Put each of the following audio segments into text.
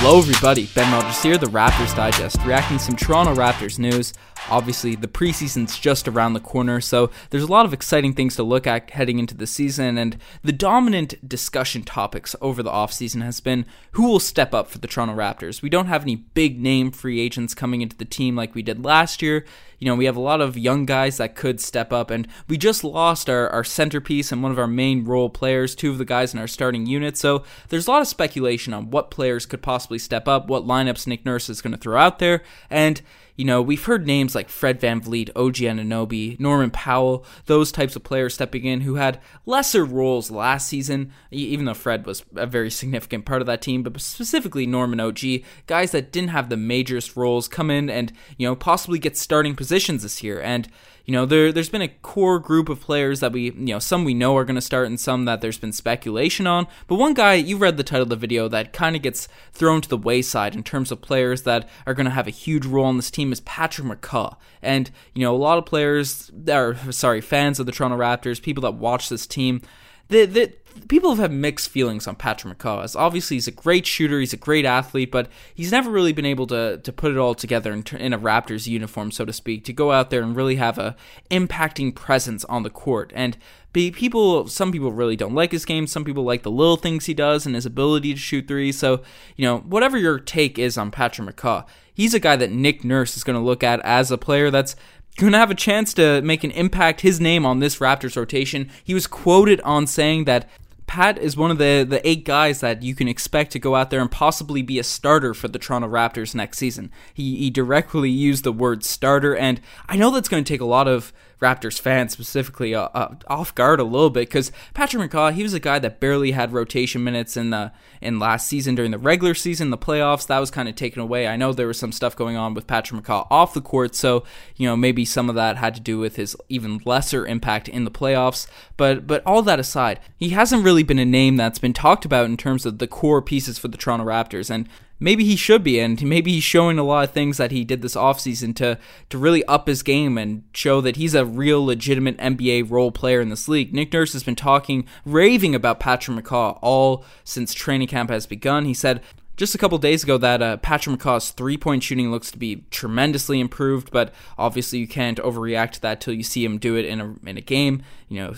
Hello, everybody. Ben Rogers here, the Raptors Digest, reacting to some Toronto Raptors news. Obviously, the preseason's just around the corner, so there's a lot of exciting things to look at heading into the season. And the dominant discussion topics over the offseason has been who will step up for the Toronto Raptors. We don't have any big name free agents coming into the team like we did last year. You know, we have a lot of young guys that could step up, and we just lost our, our centerpiece and one of our main role players, two of the guys in our starting unit. So there's a lot of speculation on what players could possibly step up, what lineups Nick Nurse is going to throw out there, and you know, we've heard names like Fred VanVleet, OG Anunoby, Norman Powell, those types of players stepping in who had lesser roles last season, even though Fred was a very significant part of that team, but specifically Norman OG, guys that didn't have the majorest roles come in and, you know, possibly get starting positions this year. And you know, there there's been a core group of players that we, you know, some we know are going to start and some that there's been speculation on. But one guy, you read the title of the video that kind of gets thrown to the wayside in terms of players that are going to have a huge role on this team is Patrick McCaw. And, you know, a lot of players are sorry, fans of the Toronto Raptors, people that watch this team, that people have had mixed feelings on Patrick McCaw. As obviously, he's a great shooter, he's a great athlete, but he's never really been able to to put it all together in, in a Raptors uniform, so to speak, to go out there and really have a impacting presence on the court. And people, some people really don't like his game. Some people like the little things he does and his ability to shoot threes. So, you know, whatever your take is on Patrick McCaw, he's a guy that Nick Nurse is going to look at as a player that's going to have a chance to make an impact his name on this Raptors rotation. He was quoted on saying that Pat is one of the, the eight guys that you can expect to go out there and possibly be a starter for the Toronto Raptors next season. He, he directly used the word starter, and I know that's going to take a lot of Raptors fans specifically uh, uh, off guard a little bit because Patrick McCaw, he was a guy that barely had rotation minutes in the in last season during the regular season, the playoffs. That was kind of taken away. I know there was some stuff going on with Patrick McCaw off the court, so you know maybe some of that had to do with his even lesser impact in the playoffs. But but all that aside, he hasn't really been a name that's been talked about in terms of the core pieces for the Toronto Raptors and maybe he should be and maybe he's showing a lot of things that he did this offseason to to really up his game and show that he's a real legitimate NBA role player in this league. Nick Nurse has been talking raving about Patrick McCaw all since training camp has begun. He said just a couple days ago that uh, Patrick McCaw's three point shooting looks to be tremendously improved, but obviously you can't overreact to that till you see him do it in a in a game. You know,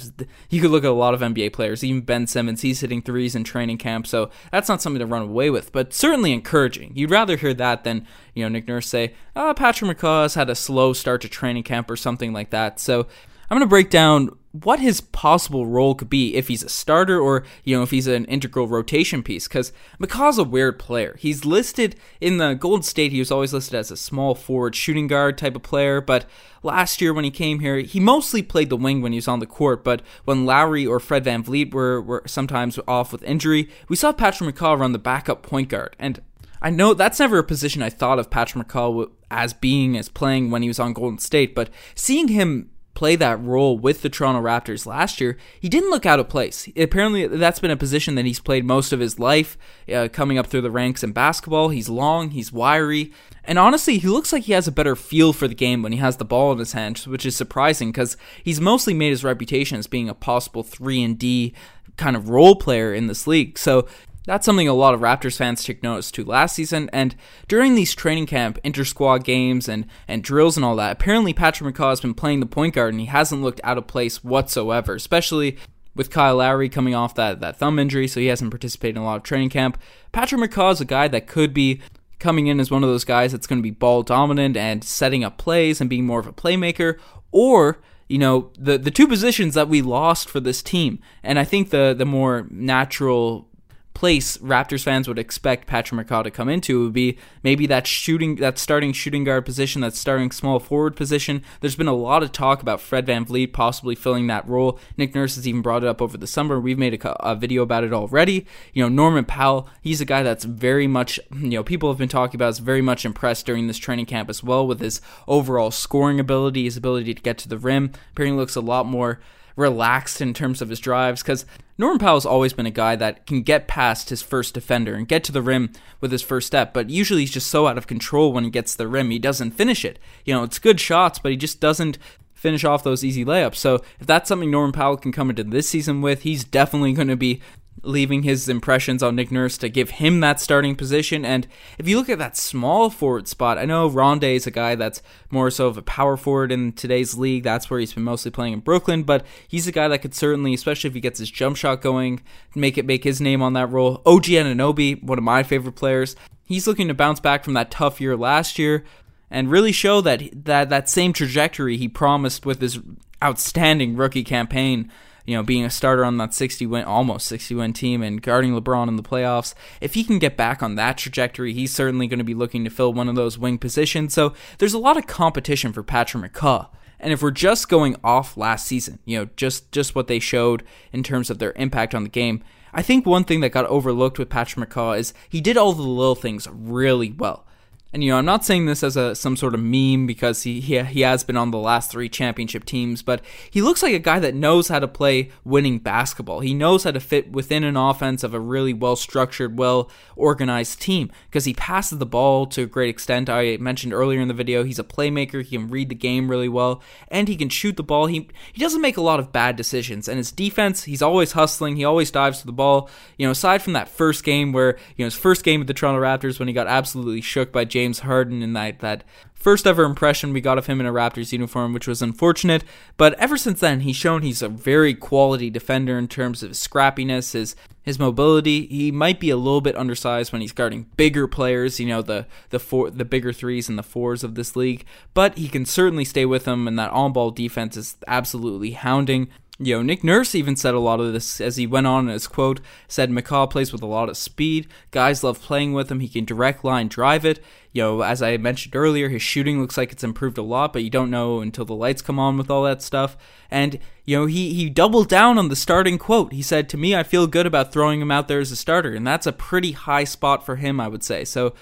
you could look at a lot of NBA players, even Ben Simmons, he's hitting threes in training camp, so that's not something to run away with, but certainly encouraging. You'd rather hear that than you know Nick Nurse say, "Oh, Patrick McCaw's had a slow start to training camp" or something like that. So I'm going to break down what his possible role could be if he's a starter or you know if he's an integral rotation piece because McCaw's a weird player. He's listed in the Golden State. He was always listed as a small forward shooting guard type of player, but last year when he came here, he mostly played the wing when he was on the court. But when Lowry or Fred VanVleet were were sometimes off with injury, we saw Patrick McCaw run the backup point guard and. I know that's never a position I thought of Patrick McCaw as being as playing when he was on Golden State, but seeing him play that role with the Toronto Raptors last year, he didn't look out of place. Apparently, that's been a position that he's played most of his life, uh, coming up through the ranks in basketball. He's long, he's wiry, and honestly, he looks like he has a better feel for the game when he has the ball in his hands, which is surprising because he's mostly made his reputation as being a possible 3 and D kind of role player in this league. So that's something a lot of Raptors fans took notice to last season, and during these training camp inter squad games and, and drills and all that, apparently Patrick McCaw has been playing the point guard and he hasn't looked out of place whatsoever, especially with Kyle Lowry coming off that, that thumb injury, so he hasn't participated in a lot of training camp. Patrick McCaw is a guy that could be coming in as one of those guys that's going to be ball dominant and setting up plays and being more of a playmaker, or you know the the two positions that we lost for this team, and I think the the more natural place Raptors fans would expect Patrick McCaw to come into would be maybe that shooting, that starting shooting guard position, that starting small forward position. There's been a lot of talk about Fred VanVleet possibly filling that role. Nick Nurse has even brought it up over the summer. We've made a, a video about it already. You know, Norman Powell, he's a guy that's very much, you know, people have been talking about is very much impressed during this training camp as well with his overall scoring ability, his ability to get to the rim. Apparently looks a lot more relaxed in terms of his drives because Norman Powell's always been a guy that can get past his first defender and get to the rim with his first step, but usually he's just so out of control when he gets the rim, he doesn't finish it. You know, it's good shots, but he just doesn't finish off those easy layups. So if that's something Norman Powell can come into this season with, he's definitely going to be leaving his impressions on Nick Nurse to give him that starting position. And if you look at that small forward spot, I know Rondae is a guy that's more so of a power forward in today's league. That's where he's been mostly playing in Brooklyn, but he's a guy that could certainly, especially if he gets his jump shot going, make it make his name on that role. OG Anunoby, one of my favorite players. He's looking to bounce back from that tough year last year and really show that that that same trajectory he promised with his outstanding rookie campaign you know, being a starter on that 60 win, almost 60 win team and guarding LeBron in the playoffs. If he can get back on that trajectory, he's certainly going to be looking to fill one of those wing positions. So there's a lot of competition for Patrick McCaw. And if we're just going off last season, you know, just just what they showed in terms of their impact on the game, I think one thing that got overlooked with Patrick McCaw is he did all the little things really well. And you know, I'm not saying this as a some sort of meme because he, he he has been on the last three championship teams, but he looks like a guy that knows how to play winning basketball. He knows how to fit within an offense of a really well structured, well organized team because he passes the ball to a great extent. I mentioned earlier in the video, he's a playmaker. He can read the game really well, and he can shoot the ball. He he doesn't make a lot of bad decisions, and his defense, he's always hustling. He always dives to the ball. You know, aside from that first game where you know his first game with the Toronto Raptors when he got absolutely shook by James James Harden in that that first ever impression we got of him in a Raptors uniform, which was unfortunate. But ever since then, he's shown he's a very quality defender in terms of his scrappiness, his his mobility. He might be a little bit undersized when he's guarding bigger players, you know, the the four the bigger threes and the fours of this league. But he can certainly stay with them, and that on ball defense is absolutely hounding. You know, Nick Nurse even said a lot of this as he went on in his quote, said McCaw plays with a lot of speed. Guys love playing with him. He can direct line drive it. You know, as I mentioned earlier, his shooting looks like it's improved a lot, but you don't know until the lights come on with all that stuff. And, you know, he, he doubled down on the starting quote. He said, To me, I feel good about throwing him out there as a starter. And that's a pretty high spot for him, I would say. So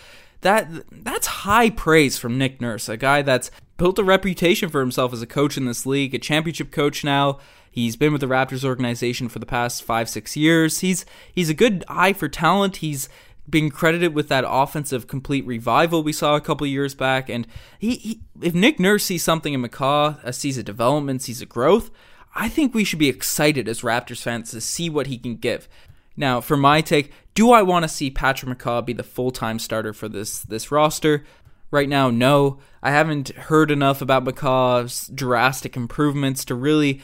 that that's high praise from Nick Nurse, a guy that's built a reputation for himself as a coach in this league, a championship coach now. He's been with the Raptors organization for the past five, six years. He's he's a good eye for talent. He's being credited with that offensive complete revival we saw a couple years back. And he, he, if Nick Nurse sees something in McCaw, uh, sees a development, sees a growth, I think we should be excited as Raptors fans to see what he can give. Now, for my take, do I want to see Patrick McCaw be the full time starter for this this roster? Right now, no. I haven't heard enough about McCaw's drastic improvements to really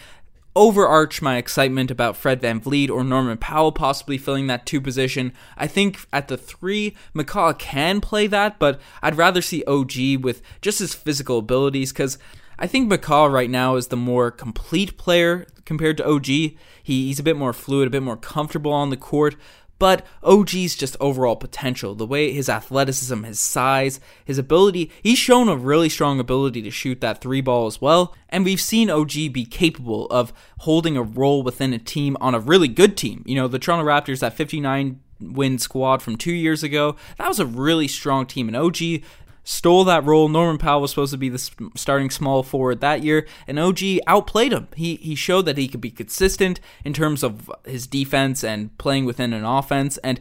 overarch my excitement about Fred VanVleet or Norman Powell possibly filling that two position. I think at the three, McCaw can play that, but I'd rather see OG with just his physical abilities because I think McCaw right now is the more complete player compared to OG. He, he's a bit more fluid, a bit more comfortable on the court, but OG's just overall potential, the way his athleticism, his size, his ability, he's shown a really strong ability to shoot that three ball as well. And we've seen OG be capable of holding a role within a team on a really good team. You know, the Toronto Raptors, that 59 win squad from two years ago, that was a really strong team. And OG stole that role. Norman Powell was supposed to be the starting small forward that year, and OG outplayed him. He he showed that he could be consistent in terms of his defense and playing within an offense. And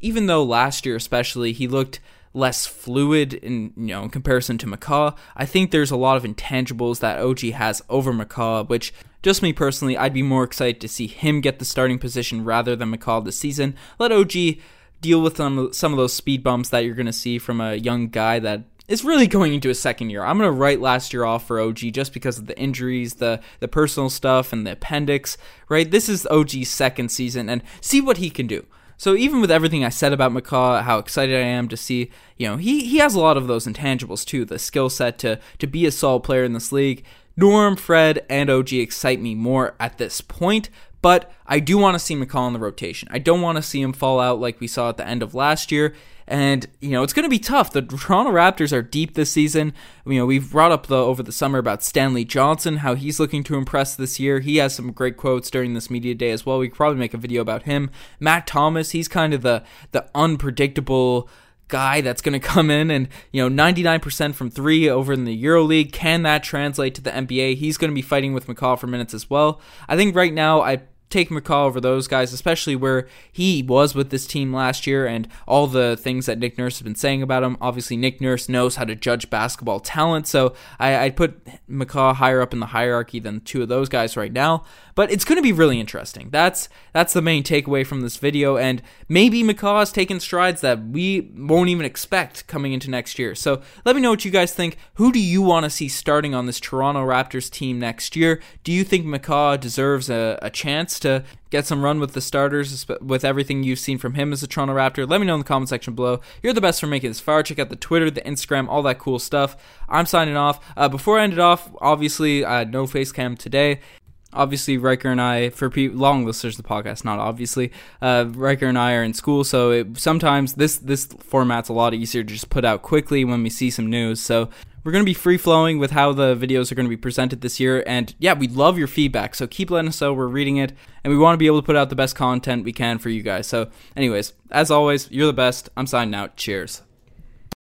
even though last year, especially, he looked less fluid in you know in comparison to McCaw, I think there's a lot of intangibles that OG has over McCaw, which just me personally, I'd be more excited to see him get the starting position rather than McCaw this season. Let OG deal with some some of those speed bumps that you're going to see from a young guy that is really going into a second year. I'm going to write last year off for OG just because of the injuries, the the personal stuff and the appendix, right? This is OG's second season and see what he can do. So even with everything I said about McCaw, how excited I am to see, you know, he he has a lot of those intangibles too, the skill set to to be a solid player in this league. Norm, Fred, and OG excite me more at this point, but I do want to see McCaw in the rotation. I don't want to see him fall out like we saw at the end of last year. And you know it's going to be tough. The Toronto Raptors are deep this season. You know we've brought up the over the summer about Stanley Johnson, how he's looking to impress this year. He has some great quotes during this media day as well. We could probably make a video about him. Matt Thomas, he's kind of the the unpredictable guy that's going to come in and you know 99% from three over in the EuroLeague. Can that translate to the NBA? He's going to be fighting with McCaw for minutes as well. I think right now I take McCaw over those guys, especially where he was with this team last year and all the things that Nick Nurse has been saying about him. Obviously, Nick Nurse knows how to judge basketball talent, so I, would put McCaw higher up in the hierarchy than two of those guys right now. But it's going to be really interesting. That's that's the main takeaway from this video, and maybe McCaw has taken strides that we won't even expect coming into next year. So let me know what you guys think. Who do you want to see starting on this Toronto Raptors team next year? Do you think McCaw deserves a, a chance to get some run with the starters with everything you've seen from him as a Toronto Raptor? Let me know in the comment section below. You're the best for making this far. Check out the Twitter, the Instagram, all that cool stuff. I'm signing off. Uh, before I end it off, obviously, uh, no face cam today obviously Riker and I, for pe- long listeners the podcast, not obviously, uh, Riker and I are in school, so it, sometimes this this format's a lot easier to just put out quickly when we see some news. So we're going to be free flowing with how the videos are going to be presented this year, and yeah, we'd love your feedback. So keep letting us know. We're reading it, and we want to be able to put out the best content we can for you guys. So, anyways, as always, you're the best. I'm signing out. Cheers.